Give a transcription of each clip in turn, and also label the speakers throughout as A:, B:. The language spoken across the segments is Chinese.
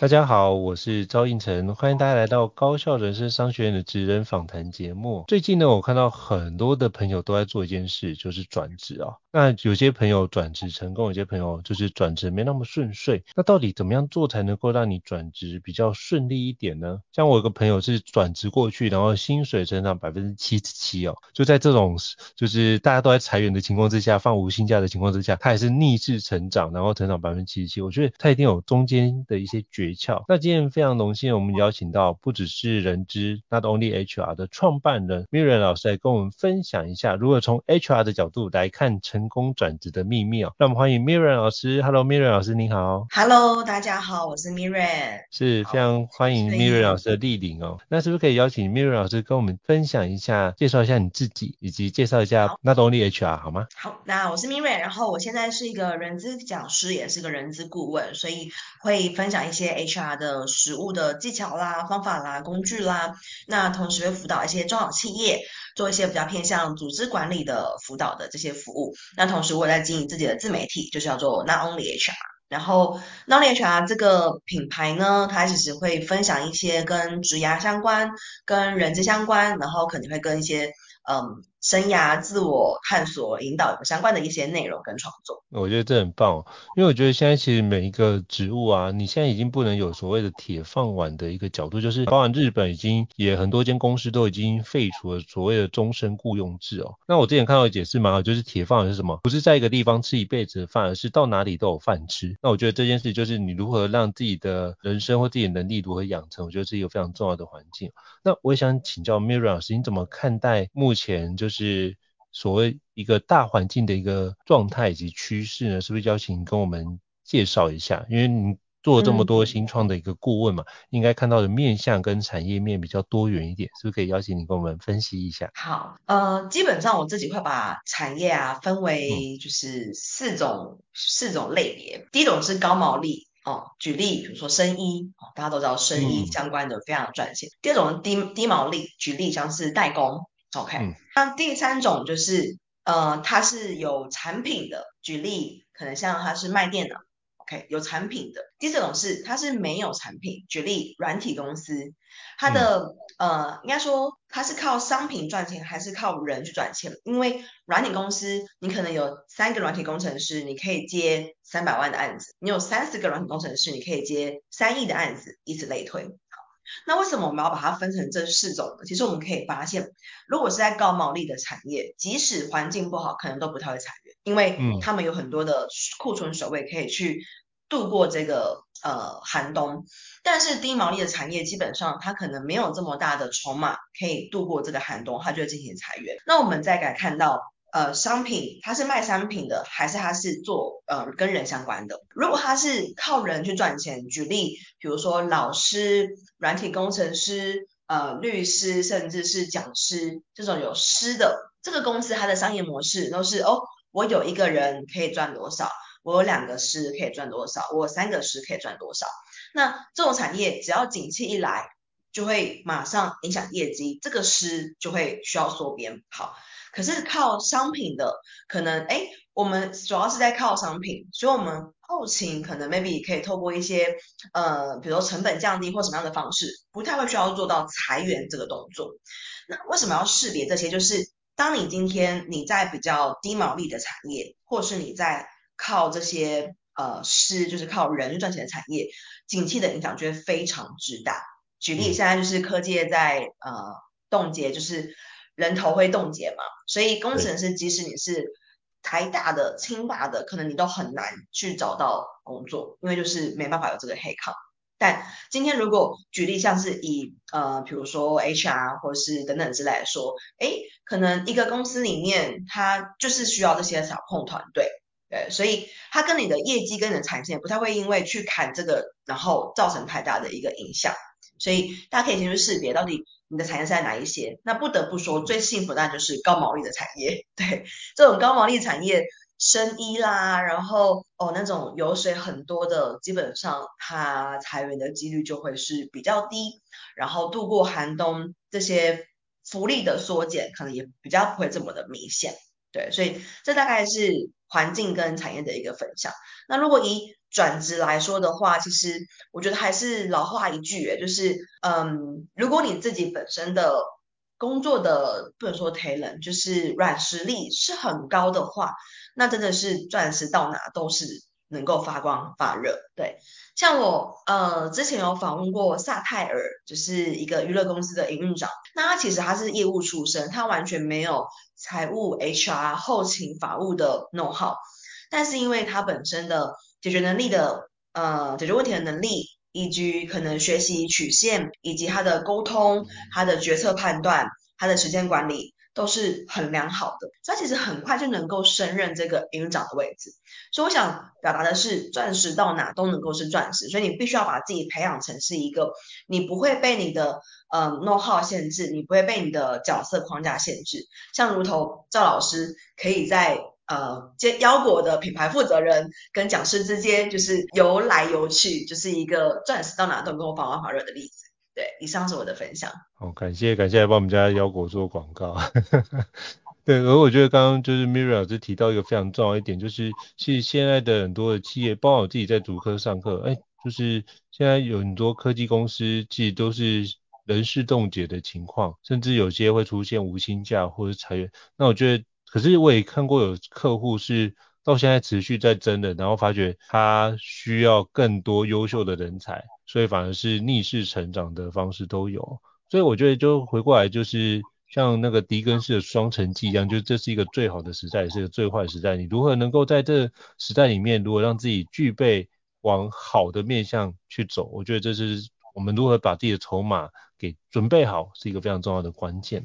A: 大家好，我是赵应成，欢迎大家来到高校人生商学院的职人访谈节目。最近呢，我看到很多的朋友都在做一件事，就是转职啊。那有些朋友转职成功，有些朋友就是转职没那么顺遂。那到底怎么样做才能够让你转职比较顺利一点呢？像我有个朋友是转职过去，然后薪水成长百分之七十七哦，就在这种就是大家都在裁员的情况之下，放无薪假的情况之下，他也是逆势成长，然后成长百分之七十七。我觉得他一定有中间的一些诀窍。那今天非常荣幸，我们邀请到不只是人资 Not Only HR 的创办人 Miriam 老师来跟我们分享一下，如何从 HR 的角度来看成功转职的秘密哦。让我们欢迎 Miriam 老师。Hello，Miriam 老师，你好。
B: Hello，大家好，我是 Miriam。
A: 是非常欢迎 Miriam 老师的莅临哦。那是不是可以邀请 Miriam 老师跟我们分享一下，介绍一下你自己，以及介绍一下 Not Only HR 好吗？
B: 好，那我是 Miriam，然后我现在是一个人资讲师，也是个人资顾问，所以会分享一些。HR 的实务的技巧啦、方法啦、工具啦，那同时会辅导一些中小企业，做一些比较偏向组织管理的辅导的这些服务。那同时我在经营自己的自媒体，就是叫做 Not Only HR。然后 Not Only HR 这个品牌呢，它其实会分享一些跟职涯相关、跟人资相关，然后可能会跟一些嗯。生涯自我探索引导有相关的一些内容跟创作，
A: 我觉得这很棒，因为我觉得现在其实每一个职务啊，你现在已经不能有所谓的铁饭碗的一个角度，就是包含日本已经也很多间公司都已经废除了所谓的终身雇佣制哦。那我之前看到的解释蛮好，就是铁饭碗是什么？不是在一个地方吃一辈子的饭，而是到哪里都有饭吃。那我觉得这件事就是你如何让自己的人生或自己的能力如何养成，我觉得是一个非常重要的环境。那我也想请教 Mira 老师，你怎么看待目前就？是所谓一个大环境的一个状态以及趋势呢？是不是邀请跟我们介绍一下？因为你做这么多新创的一个顾问嘛，嗯、应该看到的面向跟产业面比较多元一点，是不是可以邀请你跟我们分析一下？
B: 好，呃，基本上我自己会把产业啊分为就是四种、嗯、四种类别。第一种是高毛利哦，举例比如说生医哦，大家都知道生医相关的非常赚钱。嗯、第二种低低毛利，举例像是代工。OK，、嗯、那第三种就是，呃，它是有产品的，举例可能像它是卖电脑，OK，有产品的。第四种是它是没有产品，举例软体公司，它的、嗯、呃，应该说它是靠商品赚钱，还是靠人去赚钱？因为软体公司你可能有三个软体工程师，你可以接三百万的案子；你有三十个软体工程师，你可以接三亿的案子，以此类推。那为什么我们要把它分成这四种呢？其实我们可以发现，如果是在高毛利的产业，即使环境不好，可能都不太会裁员，因为他们有很多的库存守卫可以去度过这个呃寒冬。但是低毛利的产业，基本上它可能没有这么大的筹码可以度过这个寒冬，它就会进行裁员。那我们再来看到。呃，商品它是卖商品的，还是它是做呃跟人相关的？如果它是靠人去赚钱，举例，比如说老师、软体工程师、呃律师，甚至是讲师这种有师的，这个公司它的商业模式都是哦，我有一个人可以赚多少，我有两个师可以赚多少，我有三个师可以赚多少。那这种产业只要景气一来，就会马上影响业绩，这个师就会需要缩编。好。可是靠商品的，可能哎，我们主要是在靠商品，所以我们后勤可能 maybe 可以透过一些呃，比如说成本降低或什么样的方式，不太会需要做到裁员这个动作。那为什么要识别这些？就是当你今天你在比较低毛利的产业，或是你在靠这些呃是就是靠人赚钱的产业，景气的影响就会非常之大。举例现在就是科技在呃冻结，就是。人头会冻结嘛，所以工程师即使你是台大的、清大的，可能你都很难去找到工作，因为就是没办法有这个 headcount。但今天如果举例像是以呃，比如说 HR 或是等等之类来说，诶，可能一个公司里面它就是需要这些小控团队，对，所以它跟你的业绩跟你的产线不太会因为去砍这个，然后造成太大的一个影响。所以大家可以先去识别到底你的产业是在哪一些。那不得不说，最幸福的就是高毛利的产业。对，这种高毛利产业，生医啦，然后哦那种油水很多的，基本上它裁员的几率就会是比较低。然后度过寒冬，这些福利的缩减可能也比较不会这么的明显。对，所以这大概是环境跟产业的一个分享。那如果以转职来说的话，其实我觉得还是老话一句，就是嗯，如果你自己本身的工作的不能说 talent，就是软实力是很高的话，那真的是钻石到哪都是能够发光发热。对，像我呃之前有访问过萨泰尔，就是一个娱乐公司的营运长，那他其实他是业务出身，他完全没有财务、HR、后勤、法务的 know how，但是因为他本身的解决能力的呃解决问题的能力，以及可能学习曲线，以及他的沟通、他的决策判断、他的时间管理都是很良好的，所以他其实很快就能够胜任这个营运长的位置。所以我想表达的是，钻石到哪都能够是钻石，所以你必须要把自己培养成是一个你不会被你的呃 know how 限制，你不会被你的角色框架限制。像如同赵老师可以在。呃，接腰果的品牌负责人跟讲师之间就是游来游去，就是一个钻石到哪都能够发光发热的例子。对，以上是我的分享。
A: 好，感谢感谢来帮我们家腰果做广告。对，而我觉得刚刚就是 Miriam 老师提到一个非常重要一点，就是其实现在的很多的企业，包括我自己在主科上课，哎，就是现在有很多科技公司其实都是人事冻结的情况，甚至有些会出现无薪假或者裁员。那我觉得。可是我也看过有客户是到现在持续在争的，然后发觉他需要更多优秀的人才，所以反而是逆势成长的方式都有。所以我觉得就回过来就是像那个狄更斯的双城记一样，就这是一个最好的时代，也是一个最坏的时代。你如何能够在这时代里面，如果让自己具备往好的面向去走？我觉得这是我们如何把自己的筹码。给准备好是一个非常重要的关键。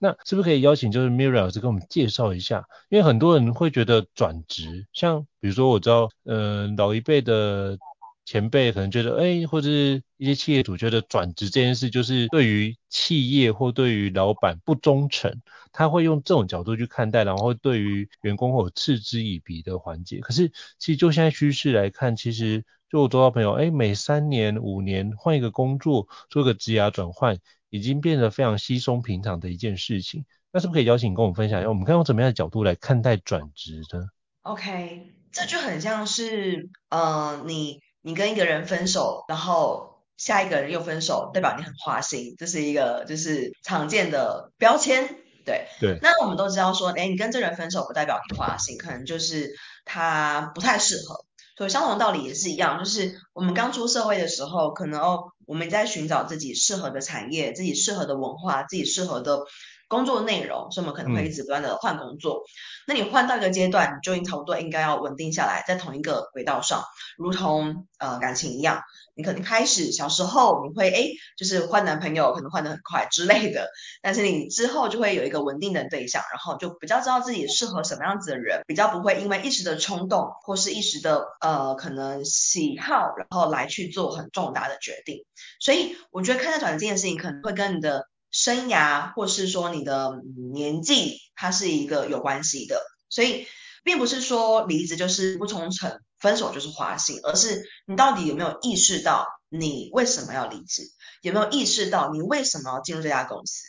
A: 那是不是可以邀请就是 Miriam 老师跟我们介绍一下？因为很多人会觉得转职，像比如说我知道，呃，老一辈的前辈可能觉得，哎，或者是一些企业主觉得转职这件事就是对于企业或对于老板不忠诚，他会用这种角度去看待，然后对于员工会有嗤之以鼻的环节。可是其实就现在趋势来看，其实。就我周遭朋友，哎，每三年、五年换一个工作，做个职涯转换，已经变得非常稀松平常的一件事情。那是不是可以邀请你跟我们分享一下，我们可以用怎么样的角度来看待转职呢
B: ？OK，这就很像是，呃，你你跟一个人分手，然后下一个人又分手，代表你很花心，这是一个就是常见的标签，对
A: 对。
B: 那我们都知道说，哎，你跟这人分手不代表你花心，可能就是他不太适合。所以相同道理也是一样，就是我们刚出社会的时候，可能哦，我们在寻找自己适合的产业、自己适合的文化、自己适合的工作内容，所以我们可能会一直不断的换工作。嗯、那你换到一个阶段，你就已经差不多应该要稳定下来，在同一个轨道上，如同呃感情一样。你可能开始小时候你会哎，就是换男朋友可能换的很快之类的，但是你之后就会有一个稳定的对象，然后就比较知道自己适合什么样子的人，比较不会因为一时的冲动或是一时的呃可能喜好，然后来去做很重大的决定。所以我觉得看待转职这件事情可能会跟你的生涯或是说你的年纪它是一个有关系的，所以并不是说离职就是不忠诚。分手就是花心，而是你到底有没有意识到你为什么要离职？有没有意识到你为什么要进入这家公司？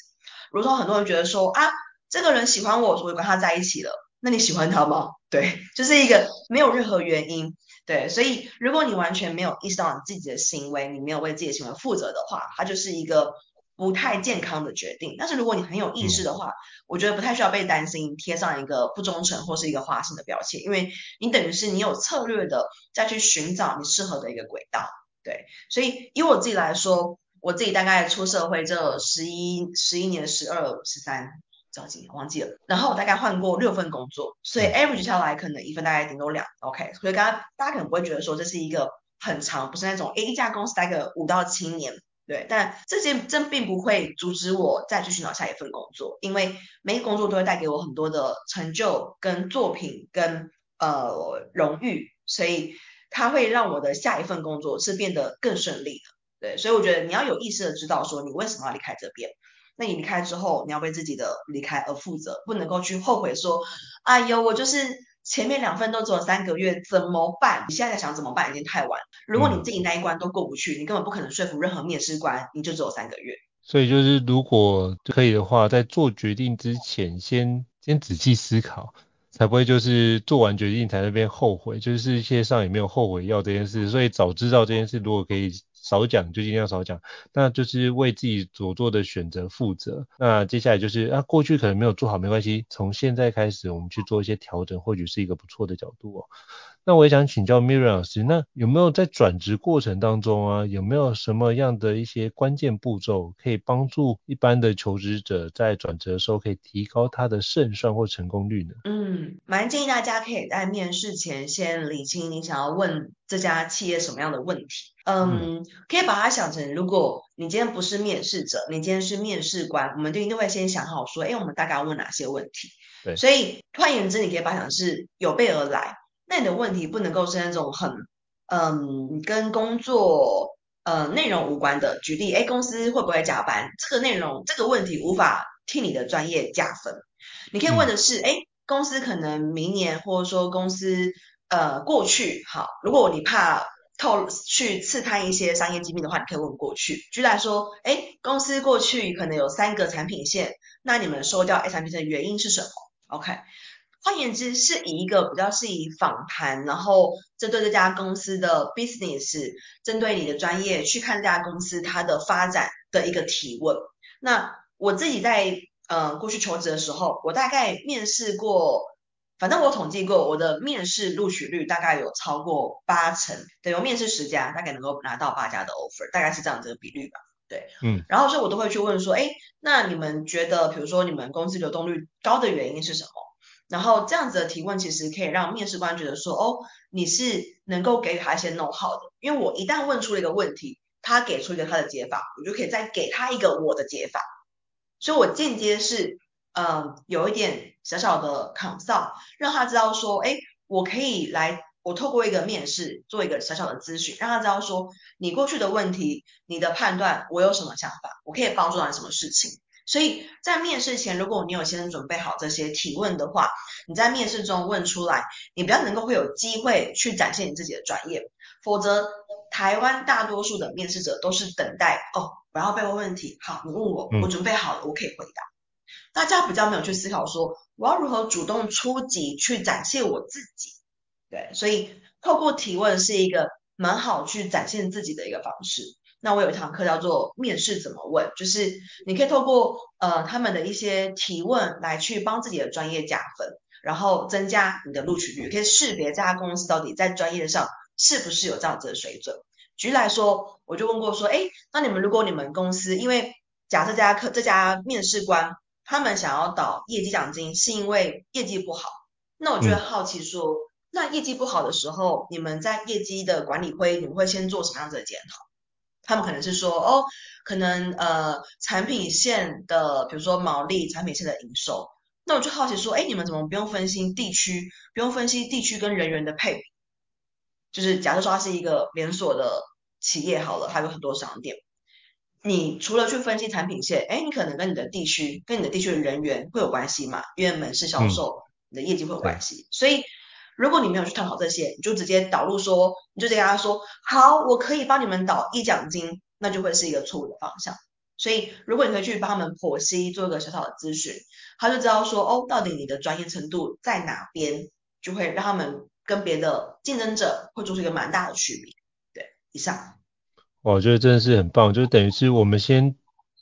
B: 如同很多人觉得说啊，这个人喜欢我，所以跟他在一起了。那你喜欢他吗？对，就是一个没有任何原因。对，所以如果你完全没有意识到你自己的行为，你没有为自己的行为负责的话，它就是一个。不太健康的决定，但是如果你很有意识的话，嗯、我觉得不太需要被担心贴上一个不忠诚或是一个花心的标签，因为你等于是你有策略的再去寻找你适合的一个轨道，对，所以以我自己来说，我自己大概出社会这十一十一年十二十三，着急忘记了，然后我大概换过六份工作，所以 average 下来可能一份大概顶多两，OK，所以刚刚大家可能不会觉得说这是一个很长，不是那种诶一家公司待个五到七年。对，但这些真并不会阻止我再去寻找下一份工作，因为每个工作都会带给我很多的成就、跟作品、跟呃荣誉，所以它会让我的下一份工作是变得更顺利的。对，所以我觉得你要有意识的知道说你为什么要离开这边。那你离开之后，你要为自己的离开而负责，不能够去后悔说，哎呦，我就是前面两份都只有三个月，怎么办？你现在想怎么办已经太晚。如果你自己那一关都过不去，你根本不可能说服任何面试官，你就只有三个月。
A: 所以就是如果可以的话，在做决定之前先，先先仔细思考，才不会就是做完决定才在那边后悔。就是世界上也没有后悔药这件事，所以早知道这件事，如果可以。少讲就尽量少讲，那就是为自己所做的选择负责。那接下来就是啊，过去可能没有做好没关系，从现在开始我们去做一些调整，或许是一个不错的角度哦。那我也想请教 Miriam 老师，那有没有在转职过程当中啊，有没有什么样的一些关键步骤，可以帮助一般的求职者在转职的时候可以提高他的胜算或成功率呢？
B: 嗯，蛮建议大家可以在面试前先理清你想要问这家企业什么样的问题。嗯，嗯可以把它想成，如果你今天不是面试者，你今天是面试官，我们就一定会先想好说，哎，我们大概要问哪些问题。
A: 对，
B: 所以换言之，你可以把它想是有备而来。那你的问题不能够是那种很，嗯，跟工作呃内容无关的。举例，哎，公司会不会加班？这个内容这个问题无法替你的专业加分。你可以问的是，哎、嗯，公司可能明年或者说公司呃过去好，如果你怕透去刺探一些商业机密的话，你可以问过去。举例来说，哎，公司过去可能有三个产品线，那你们收掉 A 产品线的原因是什么？OK。换言之，是以一个比较是以访谈，然后针对这家公司的 business，针对你的专业去看这家公司它的发展的一个提问。那我自己在呃过去求职的时候，我大概面试过，反正我统计过，我的面试录取率大概有超过八成，对，我面试十家，大概能够拿到八家的 offer，大概是这样子的比率吧。对，嗯，然后所以我都会去问说，哎，那你们觉得，比如说你们公司流动率高的原因是什么？然后这样子的提问其实可以让面试官觉得说，哦，你是能够给予他一些 know how 的，因为我一旦问出了一个问题，他给出一个他的解法，我就可以再给他一个我的解法，所以我间接是，嗯，有一点小小的 consult，让他知道说，哎，我可以来，我透过一个面试做一个小小的咨询，让他知道说，你过去的问题，你的判断，我有什么想法，我可以帮助到你什么事情。所以在面试前，如果你有先准备好这些提问的话，你在面试中问出来，你比较能够会有机会去展现你自己的专业。否则，台湾大多数的面试者都是等待哦，我要被问问题，好，你问我，我准备好了，我可以回答。大家比较没有去思考说，我要如何主动出击去展现我自己。对，所以透过提问是一个蛮好去展现自己的一个方式。那我有一堂课叫做面试怎么问，就是你可以透过呃他们的一些提问来去帮自己的专业加分，然后增加你的录取率，可以识别这家公司到底在专业上是不是有这样子的水准。举例来说，我就问过说，哎，那你们如果你们公司，因为假设这家课这家面试官他们想要导业绩奖金，是因为业绩不好，那我就会好奇说，嗯、那业绩不好的时候，你们在业绩的管理会，你们会先做什么样子的检讨？他们可能是说，哦，可能呃产品线的，比如说毛利，产品线的营收。那我就好奇说，哎，你们怎么不用分析地区，不用分析地区跟人员的配比？就是假设说它是一个连锁的企业好了，它有很多商店。你除了去分析产品线，哎，你可能跟你的地区，跟你的地区的人员会有关系嘛？因为门市销售，你的业绩会有关系，所以。如果你没有去探讨这些，你就直接导入说，你就直接跟他说，好，我可以帮你们导一奖金，那就会是一个错误的方向。所以，如果你可以去帮他们剖析，做一个小小的咨询，他就知道说，哦，到底你的专业程度在哪边，就会让他们跟别的竞争者会做出一个蛮大的区别。对，以上。
A: 我觉得真的是很棒，就等于是我们先。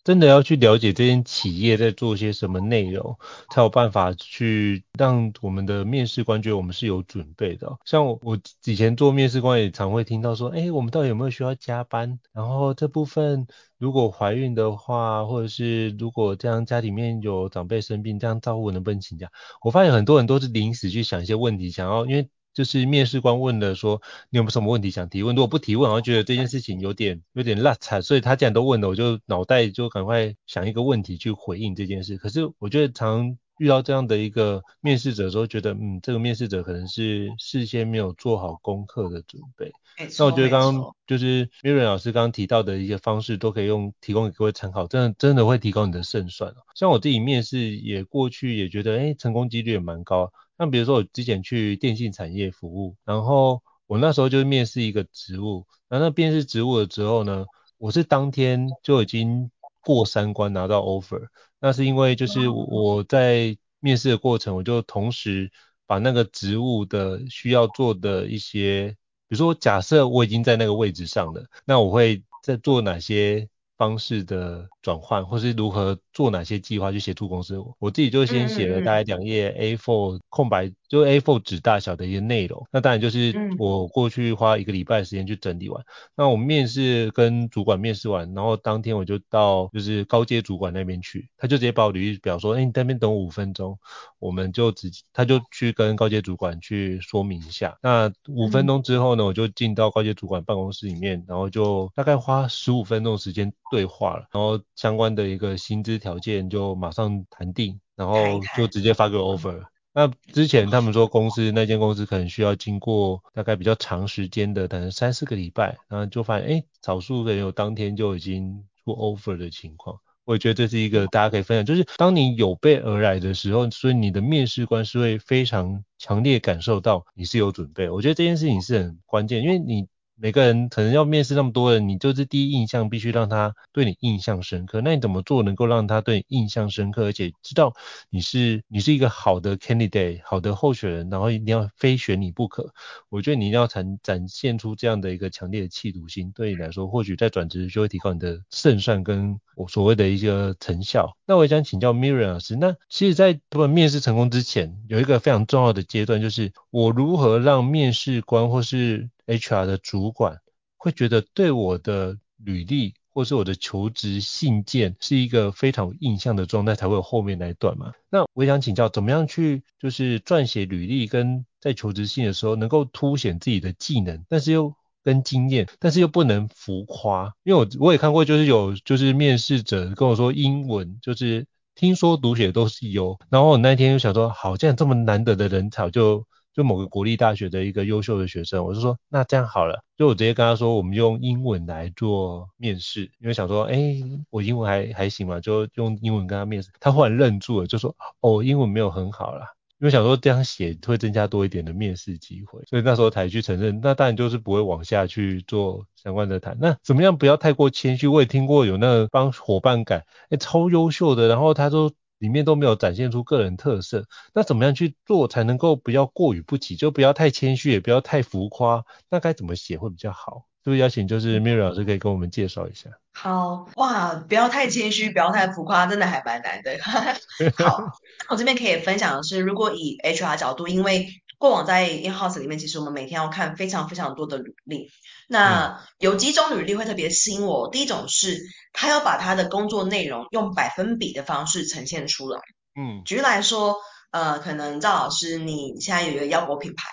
A: 真的要去了解这间企业在做些什么内容，才有办法去让我们的面试官觉得我们是有准备的。像我，我以前做面试官也常会听到说，哎，我们到底有没有需要加班？然后这部分如果怀孕的话，或者是如果这样家里面有长辈生病，这样照顾能不能请假？我发现很多人都是临时去想一些问题，想要因为。就是面试官问的说，你有没有什么问题想提问？如果不提问，好像觉得这件事情有点有点落差，所以他既然都问了，我就脑袋就赶快想一个问题去回应这件事。可是我觉得常遇到这样的一个面试者的时候，觉得嗯，这个面试者可能是事先没有做好功课的准备。那我觉得刚刚就是 Miriam 老师刚刚提到的一些方式，都可以用提供给各位参考，真的真的会提高你的胜算。像我自己面试也过去也觉得，哎，成功几率也蛮高。像比如说我之前去电信产业服务，然后我那时候就是面试一个职务，然后那面试职务了之后呢，我是当天就已经过三关拿到 offer。那是因为就是我在面试的过程，我就同时把那个职务的需要做的一些。比如说，假设我已经在那个位置上了，那我会在做哪些方式的转换，或是如何做哪些计划去协助公司？我自己就先写了大概两页 A4 空白。就 A4 纸大小的一些内容，那当然就是我过去花一个礼拜的时间去整理完。嗯、那我面试跟主管面试完，然后当天我就到就是高阶主管那边去，他就直接把我履历表说，哎、欸，你在那边等我五分钟，我们就直接他就去跟高阶主管去说明一下。那五分钟之后呢，我就进到高阶主管办公室里面，然后就大概花十五分钟时间对话了，然后相关的一个薪资条件就马上谈定，然后就直接发个 offer。那之前他们说公司那间公司可能需要经过大概比较长时间的，可能三四个礼拜，然后就发现，哎，少数人有当天就已经出 offer 的情况。我也觉得这是一个大家可以分享，就是当你有备而来的时候，所以你的面试官是会非常强烈感受到你是有准备。我觉得这件事情是很关键，因为你。每个人可能要面试那么多人，你就是第一印象必须让他对你印象深刻。那你怎么做能够让他对你印象深刻，而且知道你是你是一个好的 candidate，好的候选人，然后一定要非选你不可。我觉得你一定要展展现出这样的一个强烈的企图心，对你来说，或许在转职就会提高你的胜算跟我所谓的一个成效。那我也想请教 Miriam 老师，那其实，在不面试成功之前，有一个非常重要的阶段，就是我如何让面试官或是 HR 的主管会觉得对我的履历或是我的求职信件是一个非常有印象的状态，才会有后面那一段嘛？那我想请教，怎么样去就是撰写履历跟在求职信的时候能够凸显自己的技能，但是又跟经验，但是又不能浮夸？因为我我也看过，就是有就是面试者跟我说英文就是听说读写都是有，然后我那天就想说，好，这样这么难得的人才就。就某个国立大学的一个优秀的学生，我就说那这样好了，就我直接跟他说，我们用英文来做面试，因为想说，哎、我英文还还行嘛，就用英文跟他面试。他忽然愣住了，就说，哦，英文没有很好啦，因为想说这样写会增加多一点的面试机会，所以那时候才去承认。那当然就是不会往下去做相关的谈。那怎么样不要太过谦虚？我也听过有那帮伙伴改，哎、超优秀的，然后他说。里面都没有展现出个人特色，那怎么样去做才能够不要过于不及，就不要太谦虚，也不要太浮夸，那该怎么写会比较好？是不是邀请就是 Miriam 老师可以跟我们介绍一下？
B: 好哇，不要太谦虚，不要太浮夸，真的还蛮难的。好，我这边可以分享的是，如果以 HR 角度，因为过往在 in-house 里面，其实我们每天要看非常非常多的履历。那有几种履历会特别吸引我。第一种是他要把他的工作内容用百分比的方式呈现出来。嗯，举例来说，呃，可能赵老师你现在有一个腰果品牌，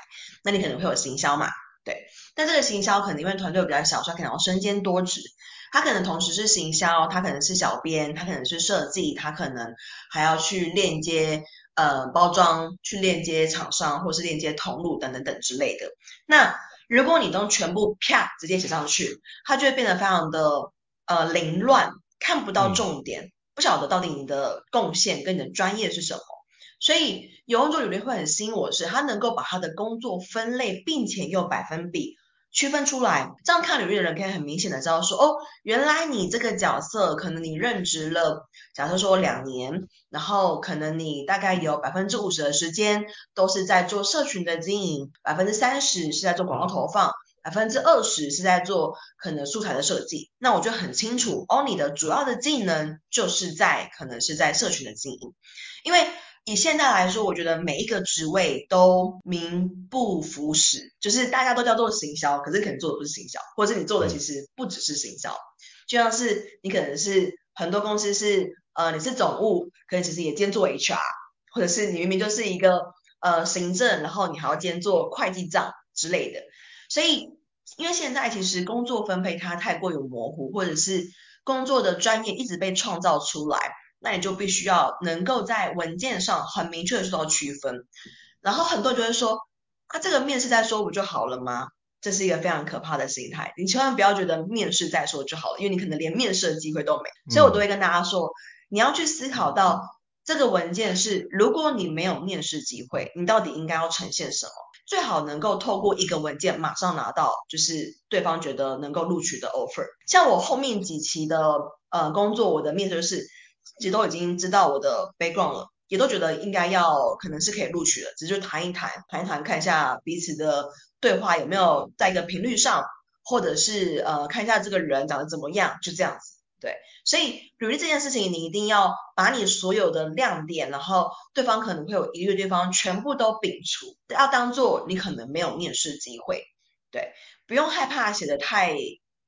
B: 那你可能会有行销嘛，对。但这个行销可能因为团队比较小，所以可能要身兼多职。他可能同时是行销，他可能是小编，他可能是设计，他可能还要去链接。呃，包装去链接厂商，或是链接通路等等等之类的。那如果你都全部啪直接写上去，它就会变得非常的呃凌乱，看不到重点，嗯、不晓得到底你的贡献跟你的专业是什么。所以有一种履历会很吸引我是，他能够把他的工作分类，并且用百分比。区分出来，这样看履历的人可以很明显的知道说，哦，原来你这个角色可能你任职了，假设说两年，然后可能你大概有百分之五十的时间都是在做社群的经营，百分之三十是在做广告投放，百分之二十是在做可能素材的设计。那我就很清楚，哦，你的主要的技能就是在可能是在社群的经营，因为。以现在来说，我觉得每一个职位都名不符实，就是大家都叫做行销，可是可能做的不是行销，或者是你做的其实不只是行销，就像是你可能是很多公司是呃你是总务，可能其实也兼做 HR，或者是你明明就是一个呃行政，然后你还要兼做会计账之类的。所以因为现在其实工作分配它太过于模糊，或者是工作的专业一直被创造出来。那你就必须要能够在文件上很明确的做到区分。然后很多人就会说，啊，这个面试再说不就好了吗？这是一个非常可怕的心态，你千万不要觉得面试再说就好了，因为你可能连面试的机会都没。所以我都会跟大家说，你要去思考到这个文件是，如果你没有面试机会，你到底应该要呈现什么？最好能够透过一个文件马上拿到，就是对方觉得能够录取的 offer。像我后面几期的呃工作，我的面试是其实都已经知道我的 background 了，也都觉得应该要可能是可以录取的，只是就谈一谈，谈一谈看一下彼此的对话有没有在一个频率上，或者是呃看一下这个人长得怎么样，就这样子。对，所以履历这件事情，你一定要把你所有的亮点，然后对方可能会有疑虑的地方，全部都摒除，要当做你可能没有面试机会。对，不用害怕写的太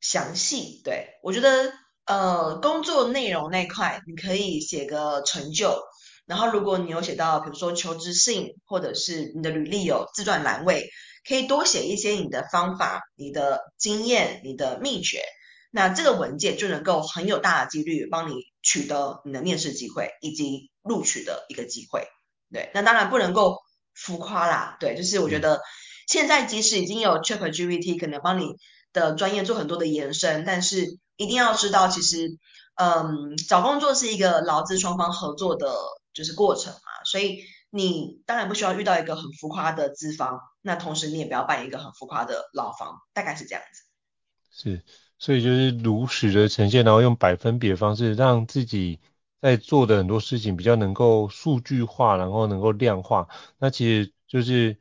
B: 详细。对，我觉得呃工作内容那块，你可以写个成就，然后如果你有写到，比如说求职信，或者是你的履历有自传栏位，可以多写一些你的方法、你的经验、你的秘诀。那这个文件就能够很有大的几率帮你取得你的面试机会以及录取的一个机会。对，那当然不能够浮夸啦。对，就是我觉得现在即使已经有 ChatGPT 可能帮你的专业做很多的延伸，但是一定要知道，其实嗯，找工作是一个劳资双方合作的，就是过程嘛。所以你当然不需要遇到一个很浮夸的资方，那同时你也不要办一个很浮夸的劳方，大概是这样子。
A: 是。所以就是如实的呈现，然后用百分比的方式，让自己在做的很多事情比较能够数据化，然后能够量化。那其实就是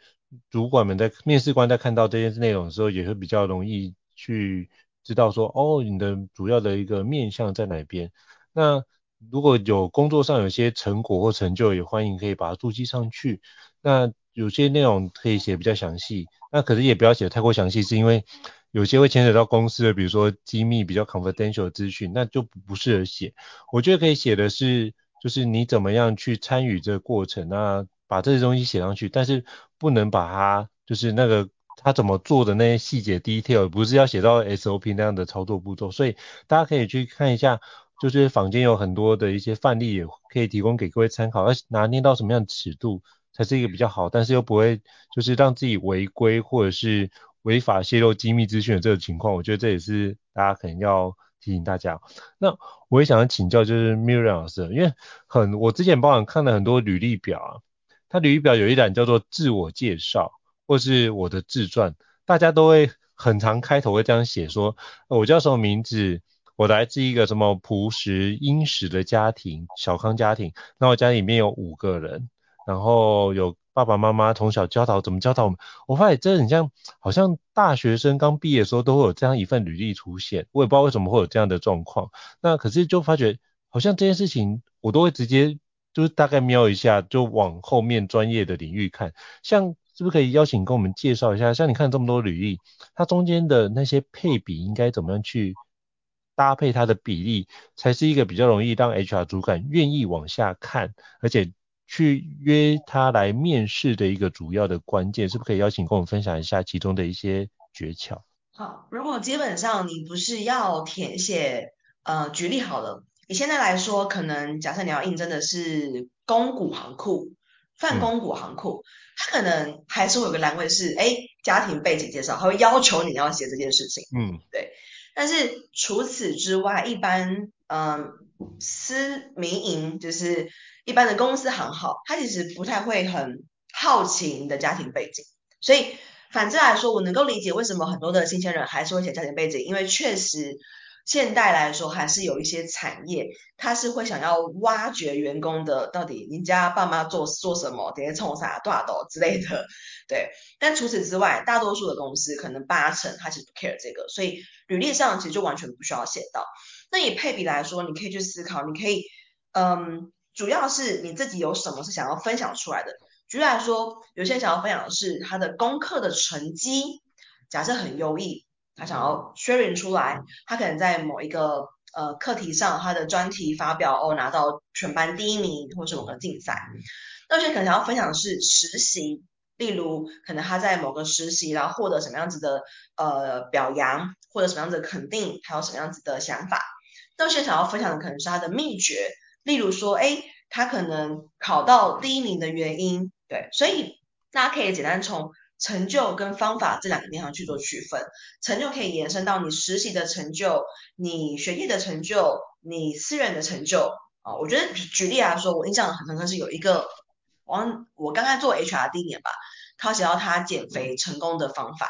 A: 主管们在面试官在看到这些内容的时候，也会比较容易去知道说，哦，你的主要的一个面向在哪边。那如果有工作上有些成果或成就，也欢迎可以把它注记上去。那有些内容可以写比较详细，那可是也不要写太过详细，是因为。有些会牵扯到公司的，比如说机密比较 confidential 的资讯，那就不适合写。我觉得可以写的是，就是你怎么样去参与这个过程，那把这些东西写上去，但是不能把它就是那个他怎么做的那些细节 detail，不是要写到 SOP 那样的操作步骤。所以大家可以去看一下，就是坊间有很多的一些范例，也可以提供给各位参考，要拿捏到什么样的尺度才是一个比较好，但是又不会就是让自己违规或者是。违法泄露机密资讯的这个情况，我觉得这也是大家可能要提醒大家。那我也想要请教，就是 Miriam 老师，因为很我之前包含看了很多履历表啊，他履历表有一栏叫做自我介绍或是我的自传，大家都会很常开头会这样写说，我叫什么名字，我来自一个什么朴实殷实的家庭，小康家庭，那我家里面有五个人，然后有。爸爸妈妈从小教导怎么教导我们，我发现这很像，好像大学生刚毕业的时候都会有这样一份履历出现，我也不知道为什么会有这样的状况。那可是就发觉，好像这件事情我都会直接就是大概瞄一下，就往后面专业的领域看。像是不是可以邀请跟我们介绍一下？像你看这么多履历，它中间的那些配比应该怎么样去搭配它的比例，才是一个比较容易让 HR 主管愿意往下看，而且。去约他来面试的一个主要的关键，是不是可以邀请跟我们分享一下其中的一些诀窍？
B: 好，如果基本上你不是要填写，呃，举例好了，你现在来说，可能假设你要应征的是公股行库、泛公股行库，他、嗯、可能还是会有个栏位是，哎，家庭背景介绍，他会要求你要写这件事情。嗯，对。但是除此之外，一般，嗯、呃，私民营就是。一般的公司行号，他其实不太会很好奇你的家庭背景，所以反之来说，我能够理解为什么很多的新鲜人还是会写家庭背景，因为确实现代来说还是有一些产业，他是会想要挖掘员工的到底您家爸妈做做什么，这些冲啥多少多之类的，对。但除此之外，大多数的公司可能八成他其实不 care 这个，所以履历上其实就完全不需要写到。那以配比来说，你可以去思考，你可以嗯。主要是你自己有什么是想要分享出来的。举例来说，有些人想要分享的是他的功课的成绩，假设很优异，他想要 sharing 出来，他可能在某一个呃课题上，他的专题发表哦拿到全班第一名，或是某个竞赛。那有些可能想要分享的是实习，例如可能他在某个实习然后获得什么样子的呃表扬，获得什么样子的肯定，还有什么样子的想法。那有些想要分享的可能是他的秘诀。例如说，哎，他可能考到第一名的原因，对，所以大家可以简单从成就跟方法这两个面向去做区分。成就可以延伸到你实习的成就、你学业的成就、你私人的成就啊。我觉得举例来说，我印象很深刻是有一个，我我刚刚做 HR 第一年吧，他写到他减肥成功的方法，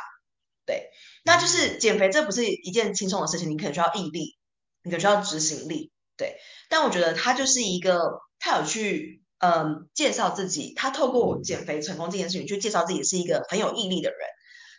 B: 对，那就是减肥这不是一件轻松的事情，你可能需要毅力，你可能需要执行力。对，但我觉得他就是一个，他有去嗯介绍自己，他透过减肥成功这件事情去介绍自己是一个很有毅力的人，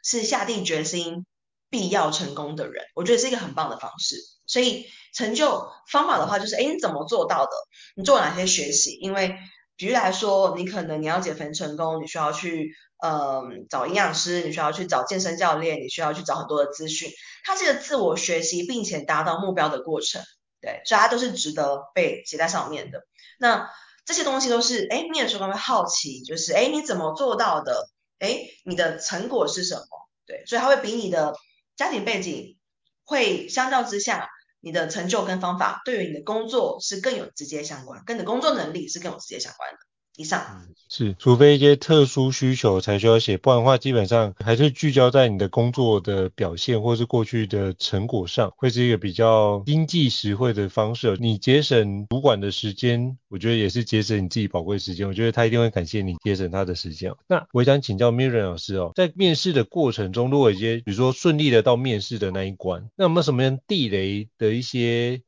B: 是下定决心必要成功的人，我觉得是一个很棒的方式。所以成就方法的话，就是哎你怎么做到的？你做了哪些学习？因为举例来说，你可能你要减肥成功，你需要去嗯找营养师，你需要去找健身教练，你需要去找很多的资讯，它是一个自我学习并且达到目标的过程。对，所以它都是值得被写在上面的。那这些东西都是，哎，面试官会好奇，就是，哎，你怎么做到的？哎，你的成果是什么？对，所以他会比你的家庭背景会相较之下，你的成就跟方法对于你的工作是更有直接相关，跟你的工作能力是更有直接相关的。以上、
A: 是，除非一些特殊需求才需要写，不然的话基本上还是聚焦在你的工作的表现或是过去的成果上，会是一个比较经济实惠的方式。你节省主管的时间，我觉得也是节省你自己宝贵时间。我觉得他一定会感谢你节省他的时间。那我想请教 Miriam 老师哦，在面试的过程中，如果一些比如说顺利的到面试的那一关，那有没有什么样地雷的一些？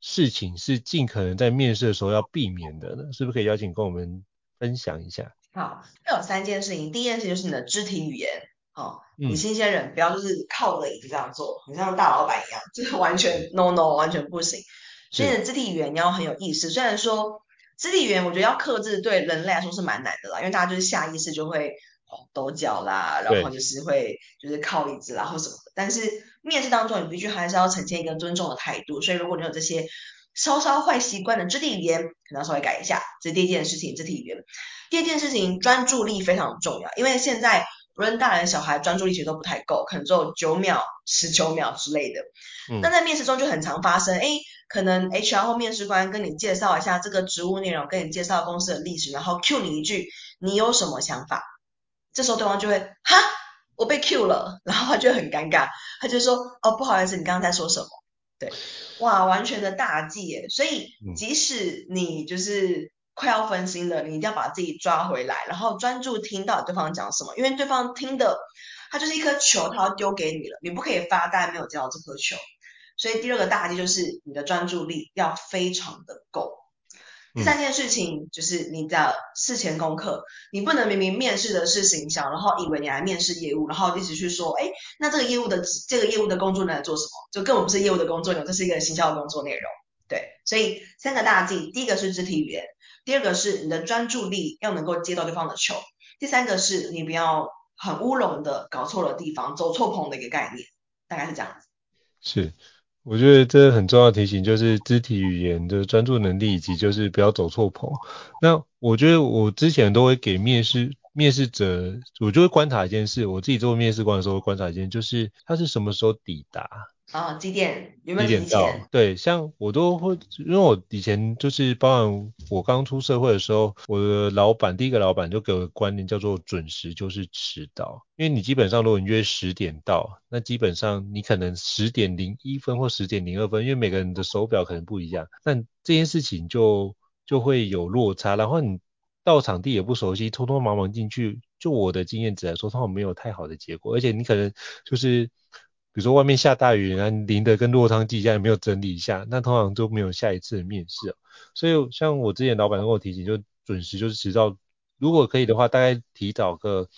A: 事情是尽可能在面试的时候要避免的呢，是不是可以邀请跟我们分享一下？
B: 好，那有三件事情，第一件事就是你的肢体语言，哦，嗯、你新鲜人不要就是靠着椅子这样做，你像大老板一样，就是完全 no no 完全不行。所以你的肢体语言你要很有意识，虽然说肢体语言我觉得要克制对人类来说是蛮难的啦，因为大家就是下意识就会抖脚啦，然后就是会就是靠椅子啦或什么的，但是。面试当中，你必须还是要呈现一个尊重的态度，所以如果你有这些稍稍坏习惯的肢体语言，可能要稍微改一下。这是第一件事情，肢体语言。第二件事情，专注力非常重要，因为现在无论大人小孩专注力其实都不太够，可能只有九秒、十九秒之类的。嗯。那在面试中就很常发生，哎，可能 HR 或面试官跟你介绍一下这个职务内容，跟你介绍公司的历史，然后 cue 你一句，你有什么想法？这时候对方就会哈。我被 Q 了，然后他就很尴尬，他就说：“哦，不好意思，你刚刚在说什么？”对，哇，完全的大忌耶！所以即使你就是快要分心了，你一定要把自己抓回来，然后专注听到对方讲什么，因为对方听的他就是一颗球，他要丢给你了，你不可以发呆没有接到这颗球。所以第二个大忌就是你的专注力要非常的够。第三件事情就是你的事前功课，你不能明明面试的是行销，然后以为你来面试业务，然后一直去说，哎，那这个业务的这个业务的工作能来做什么？就根本不是业务的工作内容，这是一个行销的工作内容。对，所以三个大忌，第一个是肢体语言，第二个是你的专注力要能够接到对方的球，第三个是你不要很乌龙的搞错了地方，走错棚的一个概念，大概是这样子。
A: 是。我觉得这很重要提醒就是肢体语言的专注能力，以及就是不要走错棚。那我觉得我之前都会给面试面试者，我就会观察一件事，我自己做面试官的时候会观察一件，就是他是什么时候抵达。
B: 啊、哦，几点？有没有几点
A: 到？对，像我都会，因为我以前就是，包含我刚出社会的时候，我的老板第一个老板就给我个观念叫做准时就是迟到。因为你基本上如果你约十点到，那基本上你可能十点零一分或十点零二分，因为每个人的手表可能不一样，但这件事情就就会有落差。然后你到场地也不熟悉，匆匆忙忙进去，就我的经验值来说，通常没有太好的结果，而且你可能就是。比如说外面下大雨，然后淋得跟落汤鸡一样，也没有整理一下，那通常就没有下一次的面试。所以像我之前老板跟我提醒，就准时就是迟到，如果可以的话，大概提早个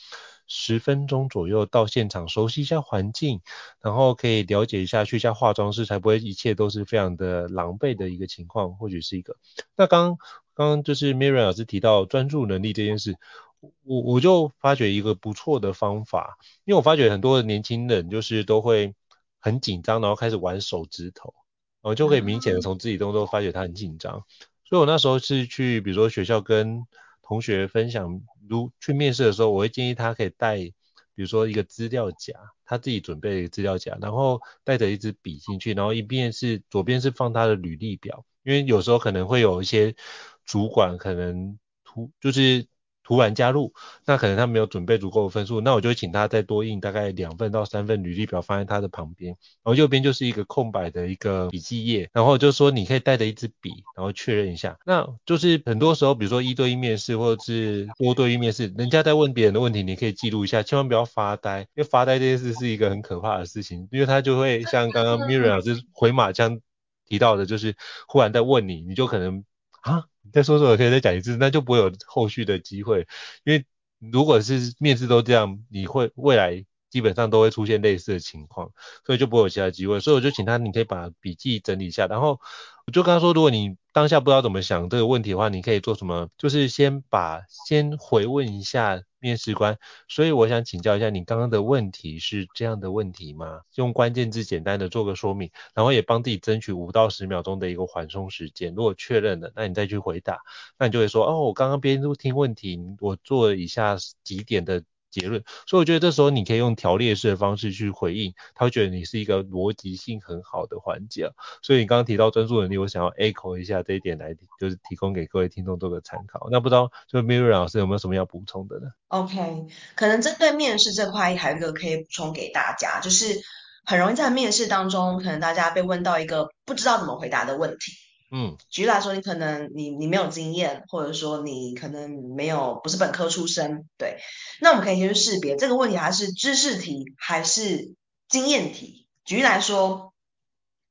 A: 十分钟左右到现场，熟悉一下环境，然后可以了解一下，去一下化妆室，才不会一切都是非常的狼狈的一个情况，或许是一个。那刚刚刚就是 Miriam 老师提到专注能力这件事。我我就发觉一个不错的方法，因为我发觉很多的年轻人就是都会很紧张，然后开始玩手指头，然后就可以明显的从自己动作发觉他很紧张。所以我那时候是去，比如说学校跟同学分享，如去面试的时候，我会建议他可以带比如说一个资料夹，他自己准备一个资料夹，然后带着一支笔进去，然后一边是左边是放他的履历表，因为有时候可能会有一些主管可能突就是。突然加入，那可能他没有准备足够的分数，那我就请他再多印大概两份到三份履历表放在他的旁边，然后右边就是一个空白的一个笔记页，然后就说你可以带着一支笔，然后确认一下。那就是很多时候，比如说一对一面试或者是多对一面试，人家在问别人的问题，你可以记录一下，千万不要发呆，因为发呆这件事是一个很可怕的事情，因为他就会像刚刚 Miriam 老师回马枪提到的，就是忽然在问你，你就可能啊。你再说说，我可以再讲一次，那就不会有后续的机会。因为如果是面试都这样，你会未来基本上都会出现类似的情况，所以就不会有其他机会。所以我就请他，你可以把笔记整理一下，然后我就跟他说，如果你当下不知道怎么想这个问题的话，你可以做什么？就是先把先回问一下。面试官，所以我想请教一下，你刚刚的问题是这样的问题吗？用关键字简单的做个说明，然后也帮自己争取五到十秒钟的一个缓冲时间。如果确认了，那你再去回答，那你就会说，哦，我刚刚边听问题，我做以下几点的。结论，所以我觉得这时候你可以用条列式的方式去回应，他会觉得你是一个逻辑性很好的环节。所以你刚刚提到专注能力，我想要 echo 一下这一点来，就是提供给各位听众做个参考。那不知道就 Miriam 老师有没有什么要补充的呢
B: ？OK，可能针对面试这块还有一个可以补充给大家，就是很容易在面试当中，可能大家被问到一个不知道怎么回答的问题。
A: 嗯，
B: 举例来说，你可能你你没有经验，或者说你可能没有不是本科出身，对，那我们可以先去识别这个问题还是知识题还是经验题。举例来说，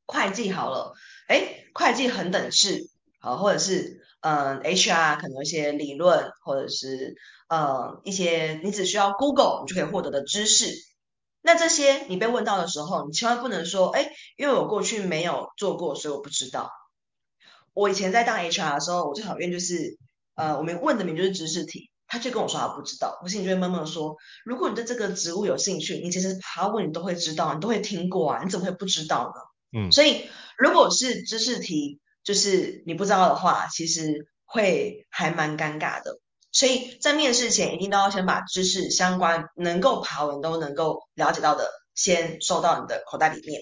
B: 会计好了，诶，会计恒等式，好，或者是嗯 HR 可能一些理论，或者是呃一些你只需要 Google 你就可以获得的知识。那这些你被问到的时候，你千万不能说，诶，因为我过去没有做过，所以我不知道。我以前在当 HR 的时候，我最讨厌就是，呃，我们问的名就是知识题，他却跟我说他不知道，我心里就会闷闷说，如果你对这个职务有兴趣，你其实爬问你都会知道，你都会听过啊，你怎么会不知道呢？嗯，所以如果是知识题，就是你不知道的话，其实会还蛮尴尬的。所以在面试前，一定都要先把知识相关能够爬文都能够了解到的，先收到你的口袋里面。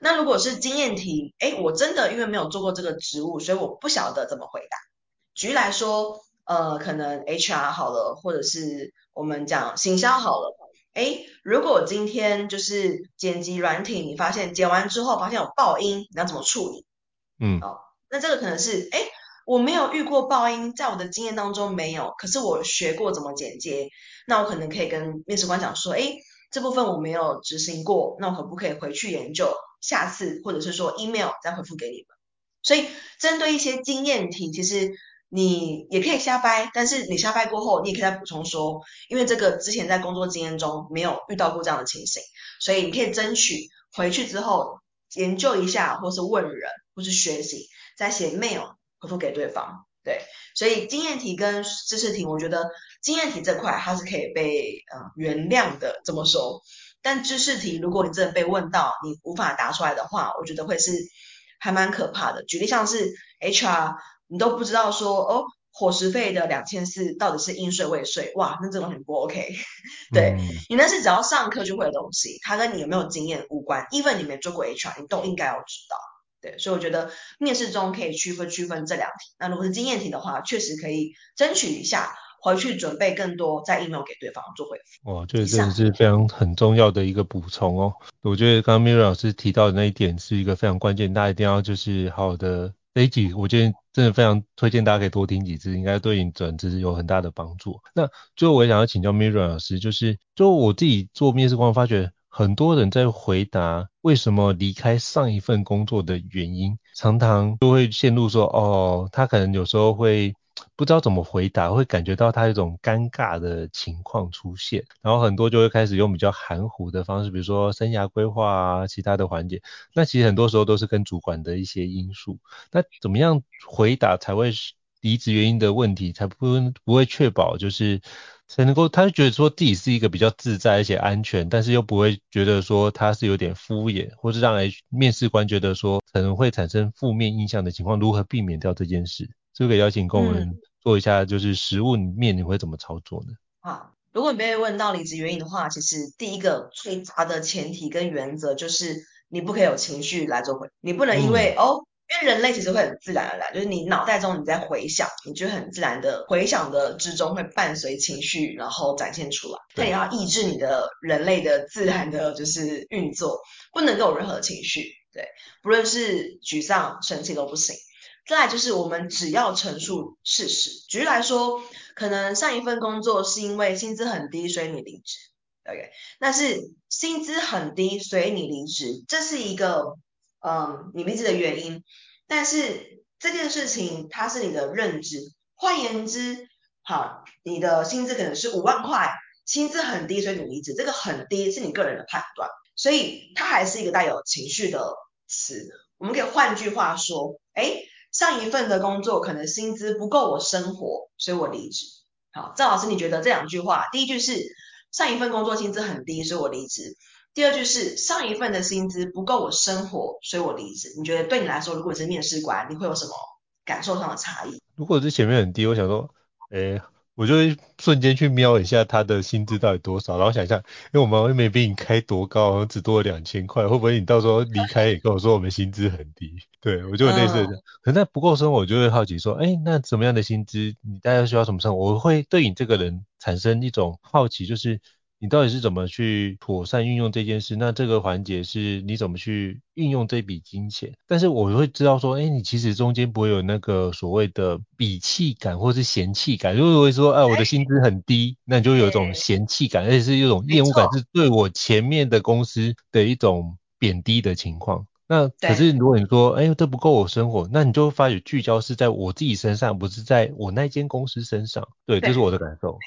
B: 那如果是经验题，诶，我真的因为没有做过这个职务，所以我不晓得怎么回答。举例来说，呃，可能 HR 好了，或者是我们讲行销好了，诶，如果今天就是剪辑软体，你发现剪完之后发现有爆音，你要怎么处理？
A: 嗯，
B: 哦，那这个可能是，诶，我没有遇过爆音，在我的经验当中没有，可是我学过怎么剪接，那我可能可以跟面试官讲说，诶，这部分我没有执行过，那我可不可以回去研究？下次或者是说 email 再回复给你们，所以针对一些经验题，其实你也可以瞎掰，但是你瞎掰过后，你也可以再补充说，因为这个之前在工作经验中没有遇到过这样的情形，所以你可以争取回去之后研究一下，或是问人，或是学习，再写 mail 回复给对方。对，所以经验题跟知识题，我觉得经验题这块它是可以被呃原谅的，怎么说？但知识题，如果你真的被问到，你无法答出来的话，我觉得会是还蛮可怕的。举例像是 HR，你都不知道说哦，伙食费的两千四到底是应税未税，哇，那这种很不 OK。对、嗯、你那是只要上课就会的东西，它跟你有没有经验无关。even 你没做过 HR，你都应该要知道。对，所以我觉得面试中可以区分区分这两题。那如果是经验题的话，确实可以争取一下。回去准备更多，再 email 给对方做回复。
A: 哇，这个真的是非常很重要的一个补充哦。我觉得刚刚 Miriam 老师提到的那一点是一个非常关键，大家一定要就是好好的这一集，我觉得真的非常推荐大家可以多听几次，应该对你转职有很大的帮助。那最后我也想要请教 Miriam 老师，就是就我自己做面试官发觉，很多人在回答为什么离开上一份工作的原因，常常都会陷入说，哦，他可能有时候会。不知道怎么回答，会感觉到他有一种尴尬的情况出现，然后很多就会开始用比较含糊的方式，比如说生涯规划啊，其他的环节。那其实很多时候都是跟主管的一些因素。那怎么样回答才会离职原因的问题，才不不会确保就是才能够，他就觉得说自己是一个比较自在而且安全，但是又不会觉得说他是有点敷衍，或是让人面试官觉得说可能会产生负面印象的情况，如何避免掉这件事？这个邀请跟我们做一下，就是实物面你会怎么操作呢？
B: 好，如果你被问到离职原因的话，其实第一个最大的前提跟原则就是你不可以有情绪来做回，你不能因为、嗯、哦，因为人类其实会很自然而然，就是你脑袋中你在回想，你就很自然的回想的之中会伴随情绪，然后展现出来。那也要抑制你的人类的自然的就是运作，不能够有任何情绪，对，不论是沮丧、生气都不行。再就是我们只要陈述事实，举例来说，可能上一份工作是因为薪资很低，所以你离职，OK？那是薪资很低，所以你离职，这是一个嗯你离职的原因。但是这件事情它是你的认知，换言之，好，你的薪资可能是五万块，薪资很低，所以你离职，这个很低是你个人的判断，所以它还是一个带有情绪的词。我们可以换句话说，哎。上一份的工作可能薪资不够我生活，所以我离职。好，赵老师，你觉得这两句话，第一句是上一份工作薪资很低，所以我离职；第二句是上一份的薪资不够我生活，所以我离职。你觉得对你来说，如果你是面试官，你会有什么感受上的差异？
A: 如果是前面很低，我想说，诶。我就会瞬间去瞄一下他的薪资到底多少，然后想一下，因为我们又没比你开多高，好像只多了两千块，会不会你到时候离开也跟我说我们薪资很低？对，我就会类似的，嗯、可是那不够生活，我就会好奇说，哎，那怎么样的薪资，你大概需要什么生活？我会对你这个人产生一种好奇，就是。你到底是怎么去妥善运用这件事？那这个环节是你怎么去运用这笔金钱？但是我会知道说，哎，你其实中间不会有那个所谓的鄙弃感或是嫌弃感。如果会说，哎，我的薪资很低，那你就有一种嫌弃感，而且是一种厌恶感，是对我前面的公司的一种贬低的情况。那可是如果你说，哎，这不够我生活，那你就会发觉聚焦是在我自己身上，不是在我那间公司身上。对，这是我的感受。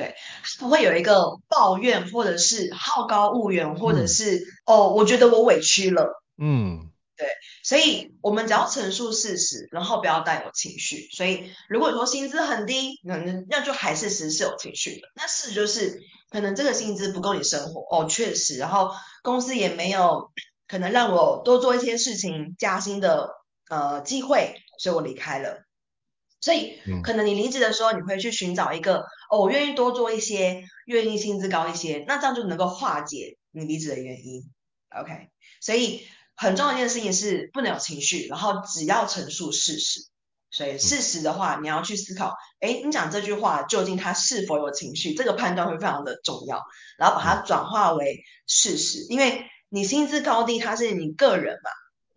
B: 对，不会有一个抱怨，或者是好高骛远，或者是、嗯、哦，我觉得我委屈了。
A: 嗯，
B: 对，所以我们只要陈述事实，然后不要带有情绪。所以如果说薪资很低，那那就还是实是有情绪的。那事实就是，可能这个薪资不够你生活。哦，确实，然后公司也没有可能让我多做一些事情，加薪的呃机会，所以我离开了。所以，可能你离职的时候，你会去寻找一个，哦，我愿意多做一些，愿意薪资高一些，那这样就能够化解你离职的原因。OK，所以很重要一件事情是不能有情绪，然后只要陈述事实。所以事实的话，你要去思考，哎，你讲这句话究竟它是否有情绪，这个判断会非常的重要，然后把它转化为事实，因为你薪资高低，它是你个人嘛。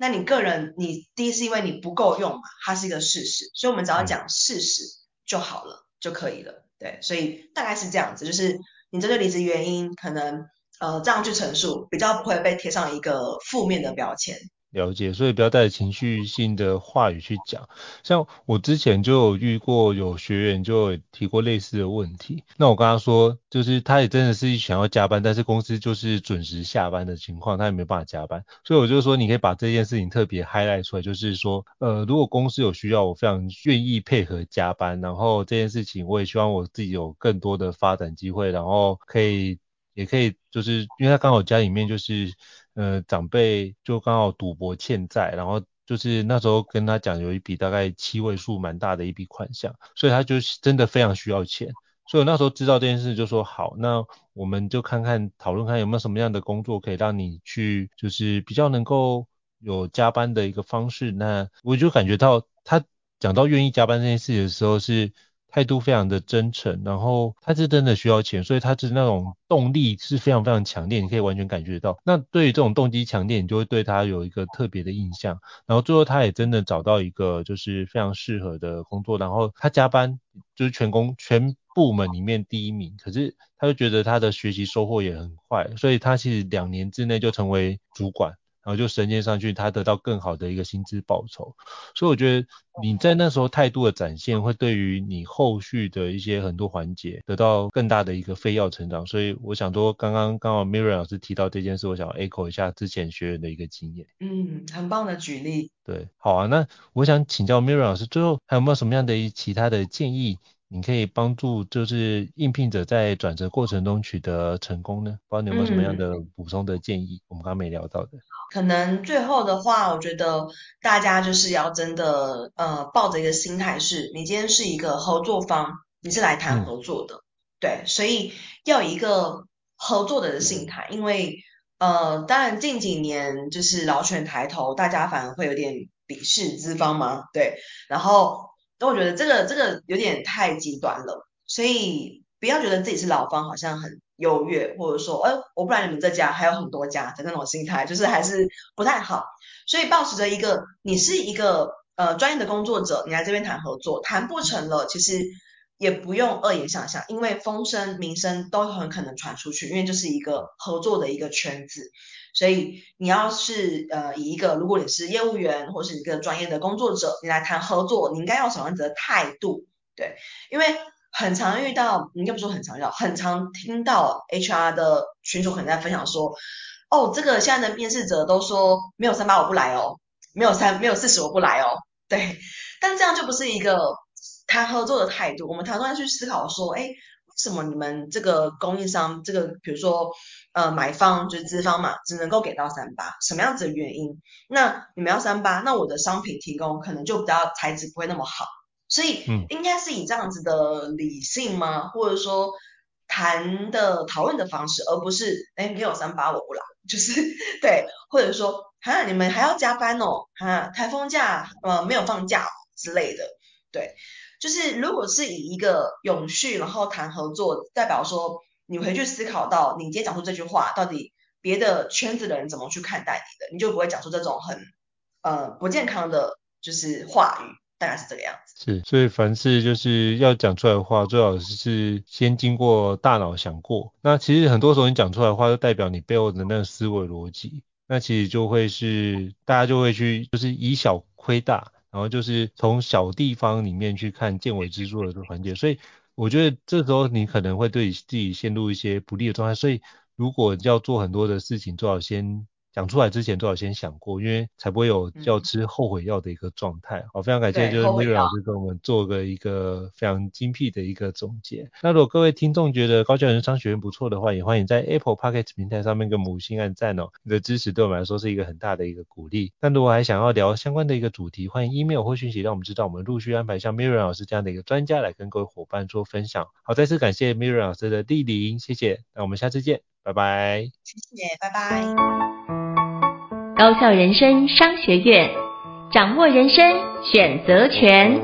B: 那你个人，你第一是因为你不够用嘛，它是一个事实，所以我们只要讲事实就好了，嗯、就可以了，对，所以大概是这样子，就是你这个离职原因，可能呃这样去陈述，比较不会被贴上一个负面的标签。
A: 了解，所以不要带着情绪性的话语去讲。像我之前就有遇过有学员就有提过类似的问题，那我跟他说，就是他也真的是想要加班，但是公司就是准时下班的情况，他也没办法加班。所以我就说，你可以把这件事情特别 highlight 出来，就是说，呃，如果公司有需要，我非常愿意配合加班，然后这件事情我也希望我自己有更多的发展机会，然后可以。也可以，就是因为他刚好家里面就是，呃，长辈就刚好赌博欠债，然后就是那时候跟他讲有一笔大概七位数蛮大的一笔款项，所以他就真的非常需要钱，所以那时候知道这件事就说好，那我们就看看讨论看有没有什么样的工作可以让你去，就是比较能够有加班的一个方式，那我就感觉到他讲到愿意加班这件事的时候是。态度非常的真诚，然后他是真的需要钱，所以他是那种动力是非常非常强烈，你可以完全感觉到。那对于这种动机强烈，你就会对他有一个特别的印象。然后最后他也真的找到一个就是非常适合的工作，然后他加班就是全工全部门里面第一名，可是他就觉得他的学习收获也很快，所以他其实两年之内就成为主管。然后就升迁上去，他得到更好的一个薪资报酬，所以我觉得你在那时候态度的展现，会对于你后续的一些很多环节得到更大的一个飞跃成长。所以我想说，刚刚刚好 Miriam 老师提到这件事，我想 echo 一下之前学员的一个经验。
B: 嗯，很棒的举例。
A: 对，好啊，那我想请教 Miriam 老师，最后还有没有什么样的其他的建议？你可以帮助就是应聘者在转折过程中取得成功呢？不知道你有没有什么样的补充的建议？嗯、我们刚刚没聊到的。
B: 可能最后的话，我觉得大家就是要真的呃抱着一个心态是，你今天是一个合作方，你是来谈合作的，嗯、对，所以要有一个合作的心态，因为呃，当然近几年就是劳权抬头，大家反而会有点鄙视资方嘛，对，然后但我觉得这个这个有点太极端了，所以不要觉得自己是老方好像很优越，或者说，哎，我不然你们这家还有很多家的那种心态，就是还是不太好，所以保持着一个你是一个呃专业的工作者，你来这边谈合作，谈不成了，其实。也不用恶言相向，因为风声、名声都很可能传出去，因为这是一个合作的一个圈子，所以你要是呃以一个，如果你是业务员或是一个专业的工作者，你来谈合作，你应该要什么样子的态度？对，因为很常遇到，应该不说很常遇到，很常听到 HR 的群主可能在分享说，哦，这个现在的面试者都说没有三八我不来哦，没有三没有四十我不来哦，对，但这样就不是一个。谈合作的态度，我们常常要去思考说，哎，为什么你们这个供应商，这个比如说呃买方就是资方嘛，只能够给到三八，什么样子的原因？那你们要三八，那我的商品提供可能就比较材质不会那么好，所以应该是以这样子的理性吗？或者说谈的讨论的方式，而不是哎没有三八我不来，就是对，或者说哈你们还要加班哦，哈台风假呃没有放假之类的，对。就是如果是以一个永续，然后谈合作，代表说你回去思考到你今天讲出这句话，到底别的圈子的人怎么去看待你的，你就不会讲出这种很呃不健康的就是话语，大概是这个样子。
A: 是，所以凡事就是要讲出来的话，最好是先经过大脑想过。那其实很多时候你讲出来的话，就代表你背后的那个思维逻辑，那其实就会是大家就会去就是以小亏大。然后就是从小地方里面去看见微知著的这个环节，所以我觉得这时候你可能会对自己陷入一些不利的状态，所以如果要做很多的事情，最好先。讲出来之前最好先想过，因为才不会有要吃后悔药的一个状态。好、嗯，非常感谢就是 Miriam 老师跟我们做个一个非常精辟的一个总结。那如果各位听众觉得高教人商学院不错的话，也欢迎在 Apple Podcast 平台上面给我们五星按赞哦。你的支持对我们来说是一个很大的一个鼓励。那如果还想要聊相关的一个主题，欢迎 email 或讯息让我们知道，我们陆续安排像 Miriam 老师这样的一个专家来跟各位伙伴做分享。好，再次感谢 Miriam 老师的莅临，谢谢。那我们下次见，拜拜。
B: 谢谢，拜拜。
C: 高校人生商学院，掌握人生选择权。